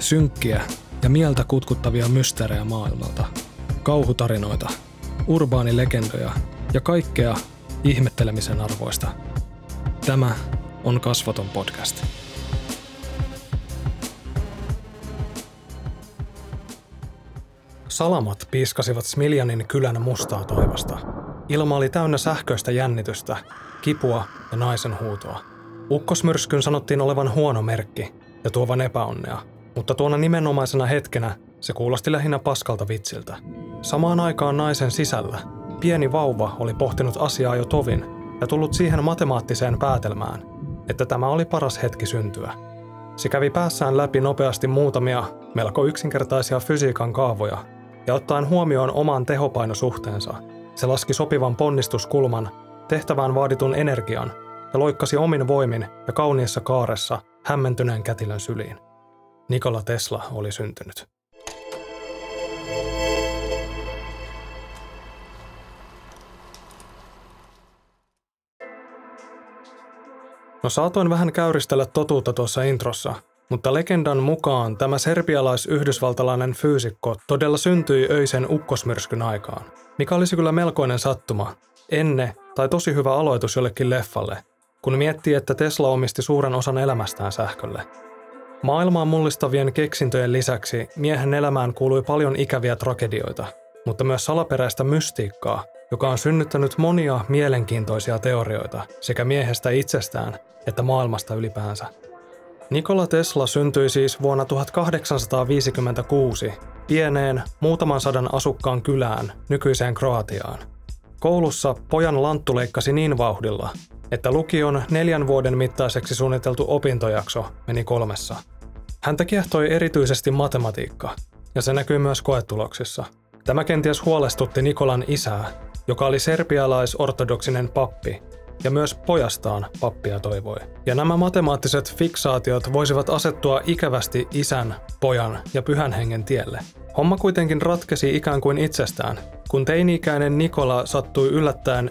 Synkkiä ja mieltä kutkuttavia mysteerejä maailmalta, kauhutarinoita, urbaanilegendoja ja kaikkea ihmettelemisen arvoista. Tämä on Kasvoton podcast. Salamat piiskasivat Smiljanin kylän mustaa taivasta. Ilma oli täynnä sähköistä jännitystä, kipua ja naisen huutoa. Ukkosmyrskyn sanottiin olevan huono merkki ja tuovan epäonnea, mutta tuona nimenomaisena hetkenä se kuulosti lähinnä paskalta vitsiltä. Samaan aikaan naisen sisällä pieni vauva oli pohtinut asiaa jo tovin ja tullut siihen matemaattiseen päätelmään, että tämä oli paras hetki syntyä. Se kävi päässään läpi nopeasti muutamia melko yksinkertaisia fysiikan kaavoja ja ottaen huomioon oman tehopainosuhteensa, se laski sopivan ponnistuskulman, tehtävään vaaditun energian ja loikkasi omin voimin ja kauniissa kaaressa hämmentyneen kätilön syliin. Nikola Tesla oli syntynyt. No saatoin vähän käyristellä totuutta tuossa introssa, mutta legendan mukaan tämä serbialais-yhdysvaltalainen fyysikko todella syntyi öisen ukkosmyrskyn aikaan, mikä olisi kyllä melkoinen sattuma, enne tai tosi hyvä aloitus jollekin leffalle, kun miettii, että Tesla omisti suuren osan elämästään sähkölle. Maailmaan mullistavien keksintöjen lisäksi miehen elämään kuului paljon ikäviä tragedioita, mutta myös salaperäistä mystiikkaa, joka on synnyttänyt monia mielenkiintoisia teorioita sekä miehestä itsestään että maailmasta ylipäänsä. Nikola Tesla syntyi siis vuonna 1856 pieneen, muutaman sadan asukkaan kylään, nykyiseen Kroatiaan. Koulussa pojan lanttu leikkasi niin vauhdilla, että lukion neljän vuoden mittaiseksi suunniteltu opintojakso meni kolmessa. Häntä kiehtoi erityisesti matematiikka, ja se näkyy myös koetuloksissa. Tämä kenties huolestutti Nikolan isää, joka oli serbialais-ortodoksinen pappi, ja myös pojastaan pappia toivoi. Ja nämä matemaattiset fiksaatiot voisivat asettua ikävästi isän, pojan ja pyhän hengen tielle. Homma kuitenkin ratkesi ikään kuin itsestään, kun teini-ikäinen Nikola sattui yllättäen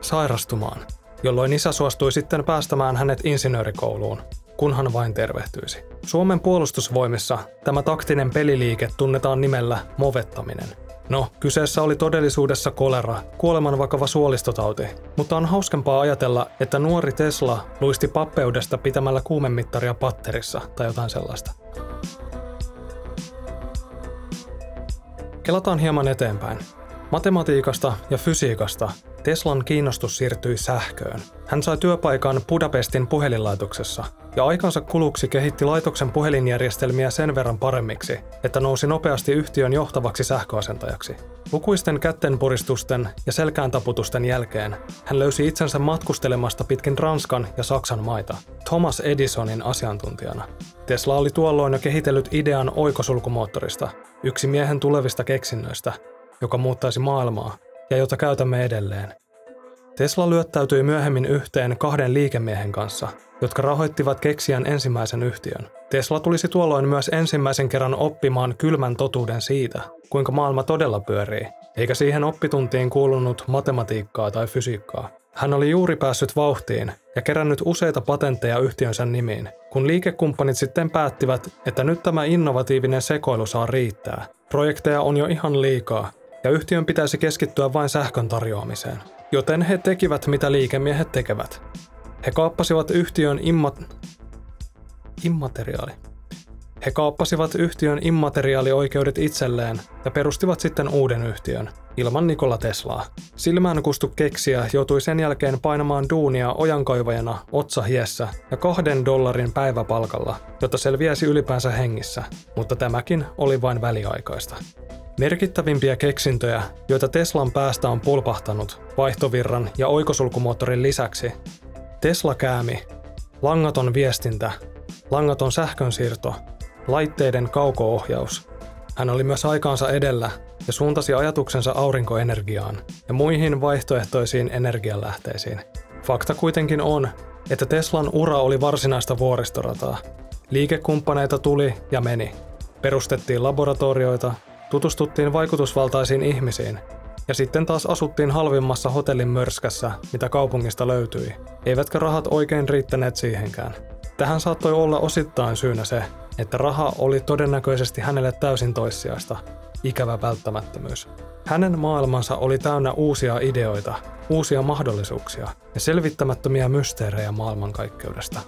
sairastumaan, jolloin isä suostui sitten päästämään hänet insinöörikouluun, kunhan vain tervehtyisi. Suomen puolustusvoimissa tämä taktinen peliliike tunnetaan nimellä movettaminen. No, kyseessä oli todellisuudessa kolera, kuoleman vakava suolistotauti, mutta on hauskempaa ajatella, että nuori Tesla luisti pappeudesta pitämällä kuumemittaria patterissa tai jotain sellaista. Kelataan hieman eteenpäin. Matematiikasta ja fysiikasta Teslan kiinnostus siirtyi sähköön. Hän sai työpaikan Budapestin puhelinlaitoksessa ja aikansa kuluksi kehitti laitoksen puhelinjärjestelmiä sen verran paremmiksi, että nousi nopeasti yhtiön johtavaksi sähköasentajaksi. Lukuisten kättenpuristusten ja selkään taputusten jälkeen hän löysi itsensä matkustelemasta pitkin Ranskan ja Saksan maita Thomas Edisonin asiantuntijana. Tesla oli tuolloin jo kehitellyt idean oikosulkumoottorista, yksi miehen tulevista keksinnöistä, joka muuttaisi maailmaa ja jota käytämme edelleen. Tesla lyöttäytyi myöhemmin yhteen kahden liikemiehen kanssa, jotka rahoittivat keksijän ensimmäisen yhtiön. Tesla tulisi tuolloin myös ensimmäisen kerran oppimaan kylmän totuuden siitä, kuinka maailma todella pyörii, eikä siihen oppituntiin kuulunut matematiikkaa tai fysiikkaa. Hän oli juuri päässyt vauhtiin ja kerännyt useita patentteja yhtiönsä nimiin, kun liikekumppanit sitten päättivät, että nyt tämä innovatiivinen sekoilu saa riittää. Projekteja on jo ihan liikaa, ja yhtiön pitäisi keskittyä vain sähkön tarjoamiseen. Joten he tekivät mitä liikemiehet tekevät. He kaappasivat yhtiön imma- immateriaali. He kaappasivat yhtiön immateriaalioikeudet itselleen ja perustivat sitten uuden yhtiön, ilman Nikola Teslaa. Silmään kustu keksiä joutui sen jälkeen painamaan duunia ojankaivajana otsa hiessä ja kahden dollarin päiväpalkalla, jotta selviäisi ylipäänsä hengissä, mutta tämäkin oli vain väliaikaista. Merkittävimpiä keksintöjä, joita Teslan päästä on pulpahtanut vaihtovirran ja oikosulkumoottorin lisäksi, Tesla-käämi, langaton viestintä, langaton sähkönsiirto, laitteiden kaukoohjaus. Hän oli myös aikaansa edellä ja suuntasi ajatuksensa aurinkoenergiaan ja muihin vaihtoehtoisiin energialähteisiin. Fakta kuitenkin on, että Teslan ura oli varsinaista vuoristorataa. Liikekumppaneita tuli ja meni. Perustettiin laboratorioita, Tutustuttiin vaikutusvaltaisiin ihmisiin, ja sitten taas asuttiin halvimmassa hotellin mörskässä, mitä kaupungista löytyi, eivätkä rahat oikein riittäneet siihenkään. Tähän saattoi olla osittain syynä se, että raha oli todennäköisesti hänelle täysin toissijaista, ikävä välttämättömyys. Hänen maailmansa oli täynnä uusia ideoita, uusia mahdollisuuksia ja selvittämättömiä mysteerejä maailmankaikkeudesta.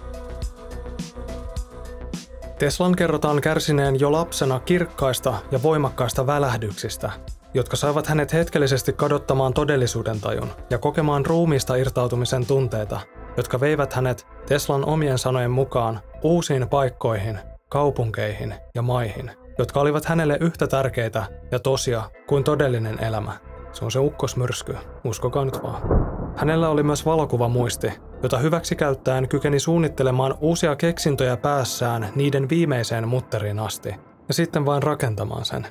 Teslan kerrotaan kärsineen jo lapsena kirkkaista ja voimakkaista välähdyksistä, jotka saivat hänet hetkellisesti kadottamaan todellisuuden tajun ja kokemaan ruumiista irtautumisen tunteita, jotka veivät hänet Teslan omien sanojen mukaan uusiin paikkoihin, kaupunkeihin ja maihin, jotka olivat hänelle yhtä tärkeitä ja tosia kuin todellinen elämä. Se on se ukkosmyrsky, uskokaa nyt vaan. Hänellä oli myös valokuvamuisti, jota hyväksi käyttäen kykeni suunnittelemaan uusia keksintöjä päässään niiden viimeiseen mutteriin asti, ja sitten vain rakentamaan sen.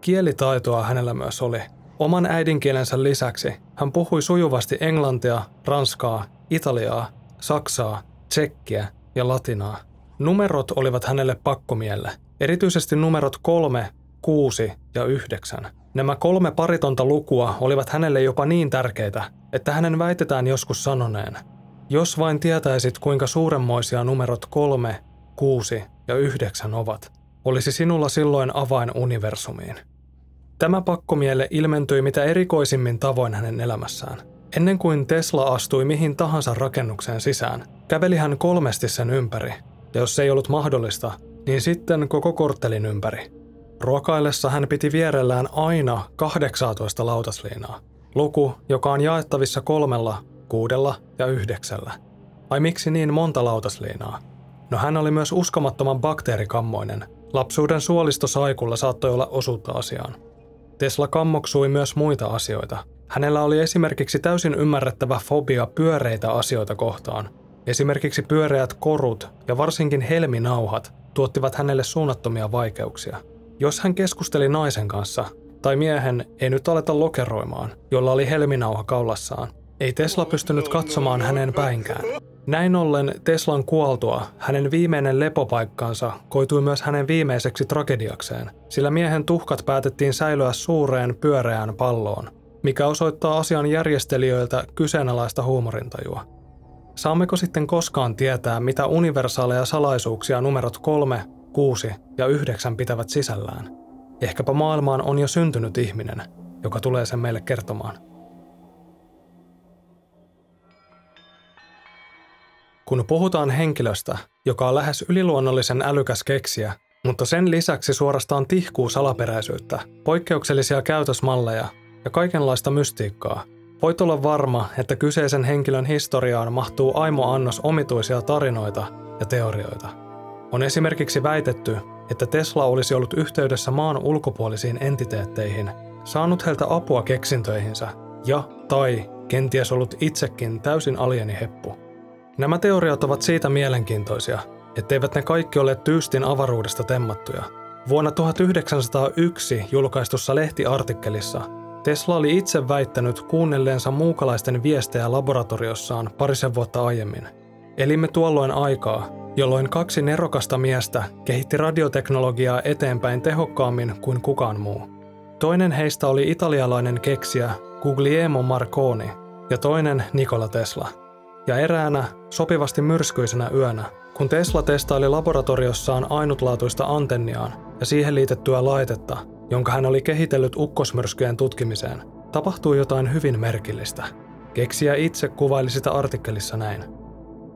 Kielitaitoa hänellä myös oli. Oman äidinkielensä lisäksi hän puhui sujuvasti englantia, ranskaa, italiaa, saksaa, tsekkiä ja latinaa. Numerot olivat hänelle pakkomielle, erityisesti numerot kolme, kuusi ja yhdeksän. Nämä kolme paritonta lukua olivat hänelle jopa niin tärkeitä, että hänen väitetään joskus sanoneen, jos vain tietäisit kuinka suuremmoisia numerot kolme, kuusi ja yhdeksän ovat, olisi sinulla silloin avain universumiin. Tämä pakkomielle ilmentyi mitä erikoisimmin tavoin hänen elämässään. Ennen kuin Tesla astui mihin tahansa rakennukseen sisään, käveli hän kolmesti sen ympäri, ja jos se ei ollut mahdollista, niin sitten koko korttelin ympäri. Ruokaillessa hän piti vierellään aina 18 lautasliinaa, luku, joka on jaettavissa kolmella, kuudella ja yhdeksällä. Ai miksi niin monta lautasliinaa? No hän oli myös uskomattoman bakteerikammoinen. Lapsuuden suolistosaikulla saattoi olla osuutta asiaan. Tesla kammoksui myös muita asioita. Hänellä oli esimerkiksi täysin ymmärrettävä fobia pyöreitä asioita kohtaan. Esimerkiksi pyöreät korut ja varsinkin helminauhat tuottivat hänelle suunnattomia vaikeuksia. Jos hän keskusteli naisen kanssa, tai miehen ei nyt aleta lokeroimaan, jolla oli helminauha kaulassaan, ei Tesla pystynyt katsomaan hänen päinkään. Näin ollen Teslan kuoltua hänen viimeinen lepopaikkansa koitui myös hänen viimeiseksi tragediakseen, sillä miehen tuhkat päätettiin säilyä suureen pyöreään palloon, mikä osoittaa asian järjestelijöiltä kyseenalaista huumorintajua. Saammeko sitten koskaan tietää, mitä universaaleja salaisuuksia numerot 3, 6 ja 9 pitävät sisällään? Ehkäpä maailmaan on jo syntynyt ihminen, joka tulee sen meille kertomaan. Kun puhutaan henkilöstä, joka on lähes yliluonnollisen älykäs keksiä, mutta sen lisäksi suorastaan tihkuu salaperäisyyttä, poikkeuksellisia käytösmalleja ja kaikenlaista mystiikkaa, voit olla varma, että kyseisen henkilön historiaan mahtuu aimo annos omituisia tarinoita ja teorioita. On esimerkiksi väitetty, että Tesla olisi ollut yhteydessä maan ulkopuolisiin entiteetteihin, saanut heiltä apua keksintöihinsä ja tai kenties ollut itsekin täysin alieniheppu. Nämä teoriat ovat siitä mielenkiintoisia, etteivät ne kaikki ole tyystin avaruudesta temmattuja. Vuonna 1901 julkaistussa lehtiartikkelissa Tesla oli itse väittänyt kuunnelleensa muukalaisten viestejä laboratoriossaan parisen vuotta aiemmin. Elimme tuolloin aikaa, jolloin kaksi nerokasta miestä kehitti radioteknologiaa eteenpäin tehokkaammin kuin kukaan muu. Toinen heistä oli italialainen keksijä Guglielmo Marconi ja toinen Nikola Tesla – ja eräänä, sopivasti myrskyisenä yönä, kun Tesla testaili laboratoriossaan ainutlaatuista antenniaan ja siihen liitettyä laitetta, jonka hän oli kehitellyt ukkosmyrskyjen tutkimiseen, tapahtui jotain hyvin merkillistä. Keksijä itse kuvaili sitä artikkelissa näin.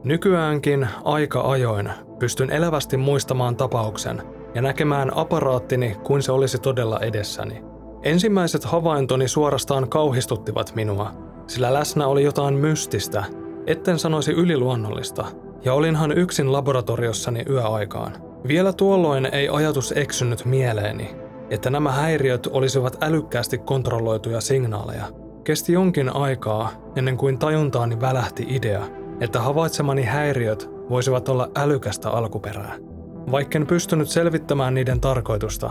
Nykyäänkin aika ajoin pystyn elävästi muistamaan tapauksen ja näkemään aparaattini kuin se olisi todella edessäni. Ensimmäiset havaintoni suorastaan kauhistuttivat minua, sillä läsnä oli jotain mystistä Etten sanoisi yliluonnollista, ja olinhan yksin laboratoriossani yöaikaan. Vielä tuolloin ei ajatus eksynyt mieleeni, että nämä häiriöt olisivat älykkäästi kontrolloituja signaaleja. Kesti jonkin aikaa ennen kuin tajuntaani välähti idea, että havaitsemani häiriöt voisivat olla älykästä alkuperää. Vaikken pystynyt selvittämään niiden tarkoitusta,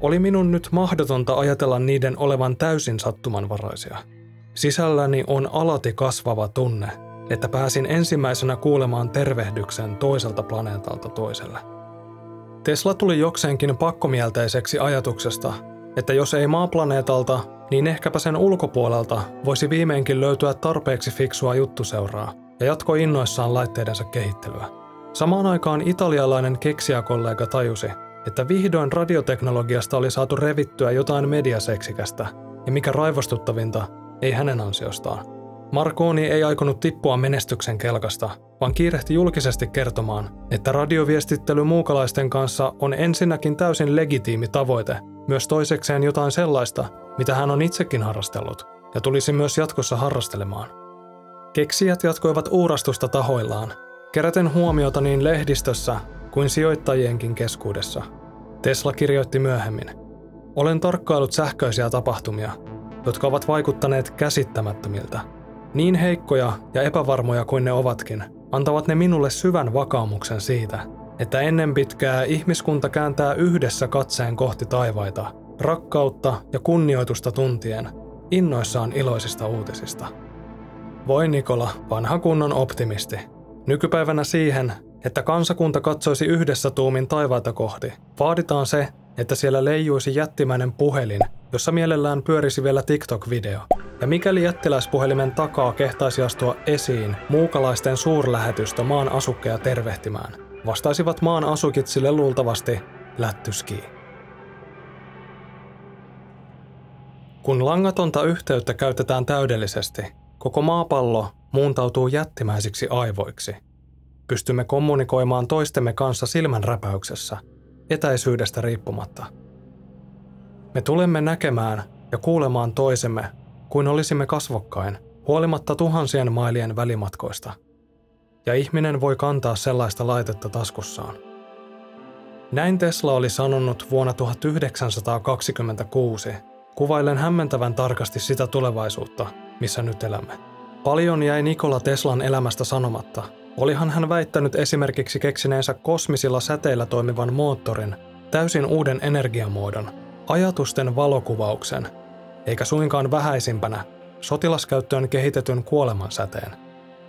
oli minun nyt mahdotonta ajatella niiden olevan täysin sattumanvaraisia. Sisälläni on alati kasvava tunne, että pääsin ensimmäisenä kuulemaan tervehdyksen toiselta planeetalta toiselle. Tesla tuli jokseenkin pakkomielteiseksi ajatuksesta, että jos ei maaplaneetalta, niin ehkäpä sen ulkopuolelta voisi viimeinkin löytyä tarpeeksi fiksua juttuseuraa ja jatkoi innoissaan laitteidensa kehittelyä. Samaan aikaan italialainen keksijäkollega tajusi, että vihdoin radioteknologiasta oli saatu revittyä jotain mediaseksikästä, ja mikä raivostuttavinta, ei hänen ansiostaan. Marconi ei aikonut tippua menestyksen kelkasta, vaan kiirehti julkisesti kertomaan, että radioviestittely muukalaisten kanssa on ensinnäkin täysin legitiimi tavoite, myös toisekseen jotain sellaista, mitä hän on itsekin harrastellut, ja tulisi myös jatkossa harrastelemaan. Keksijät jatkoivat uurastusta tahoillaan, keräten huomiota niin lehdistössä kuin sijoittajienkin keskuudessa. Tesla kirjoitti myöhemmin. Olen tarkkailut sähköisiä tapahtumia, jotka ovat vaikuttaneet käsittämättömiltä. Niin heikkoja ja epävarmoja kuin ne ovatkin, antavat ne minulle syvän vakaumuksen siitä, että ennen pitkää ihmiskunta kääntää yhdessä katseen kohti taivaita, rakkautta ja kunnioitusta tuntien, innoissaan iloisista uutisista. Voi Nikola, vanha kunnon optimisti. Nykypäivänä siihen, että kansakunta katsoisi yhdessä tuumin taivaita kohti, vaaditaan se, että siellä leijuisi jättimäinen puhelin, jossa mielellään pyörisi vielä TikTok-video. Ja mikäli jättiläispuhelimen takaa kehtaisi astua esiin muukalaisten suurlähetystä maan asukkeja tervehtimään, vastaisivat maan asukit sille luultavasti lättyski. Kun langatonta yhteyttä käytetään täydellisesti, koko maapallo muuntautuu jättimäisiksi aivoiksi. Pystymme kommunikoimaan toistemme kanssa silmänräpäyksessä, etäisyydestä riippumatta. Me tulemme näkemään ja kuulemaan toisemme kuin olisimme kasvokkain, huolimatta tuhansien mailien välimatkoista. Ja ihminen voi kantaa sellaista laitetta taskussaan. Näin Tesla oli sanonut vuonna 1926, kuvaillen hämmentävän tarkasti sitä tulevaisuutta, missä nyt elämme. Paljon jäi Nikola Teslan elämästä sanomatta. Olihan hän väittänyt esimerkiksi keksineensä kosmisilla säteillä toimivan moottorin, täysin uuden energiamuodon, ajatusten valokuvauksen, eikä suinkaan vähäisimpänä sotilaskäyttöön kehitetyn kuolemansäteen.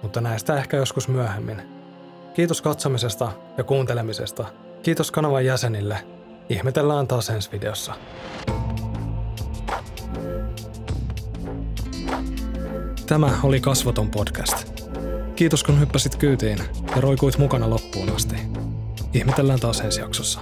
Mutta näistä ehkä joskus myöhemmin. Kiitos katsomisesta ja kuuntelemisesta. Kiitos kanavan jäsenille. Ihmetellään taas ensi videossa. Tämä oli Kasvoton podcast. Kiitos kun hyppäsit kyytiin ja roikuit mukana loppuun asti. Ihmetellään taas ensi jaksossa.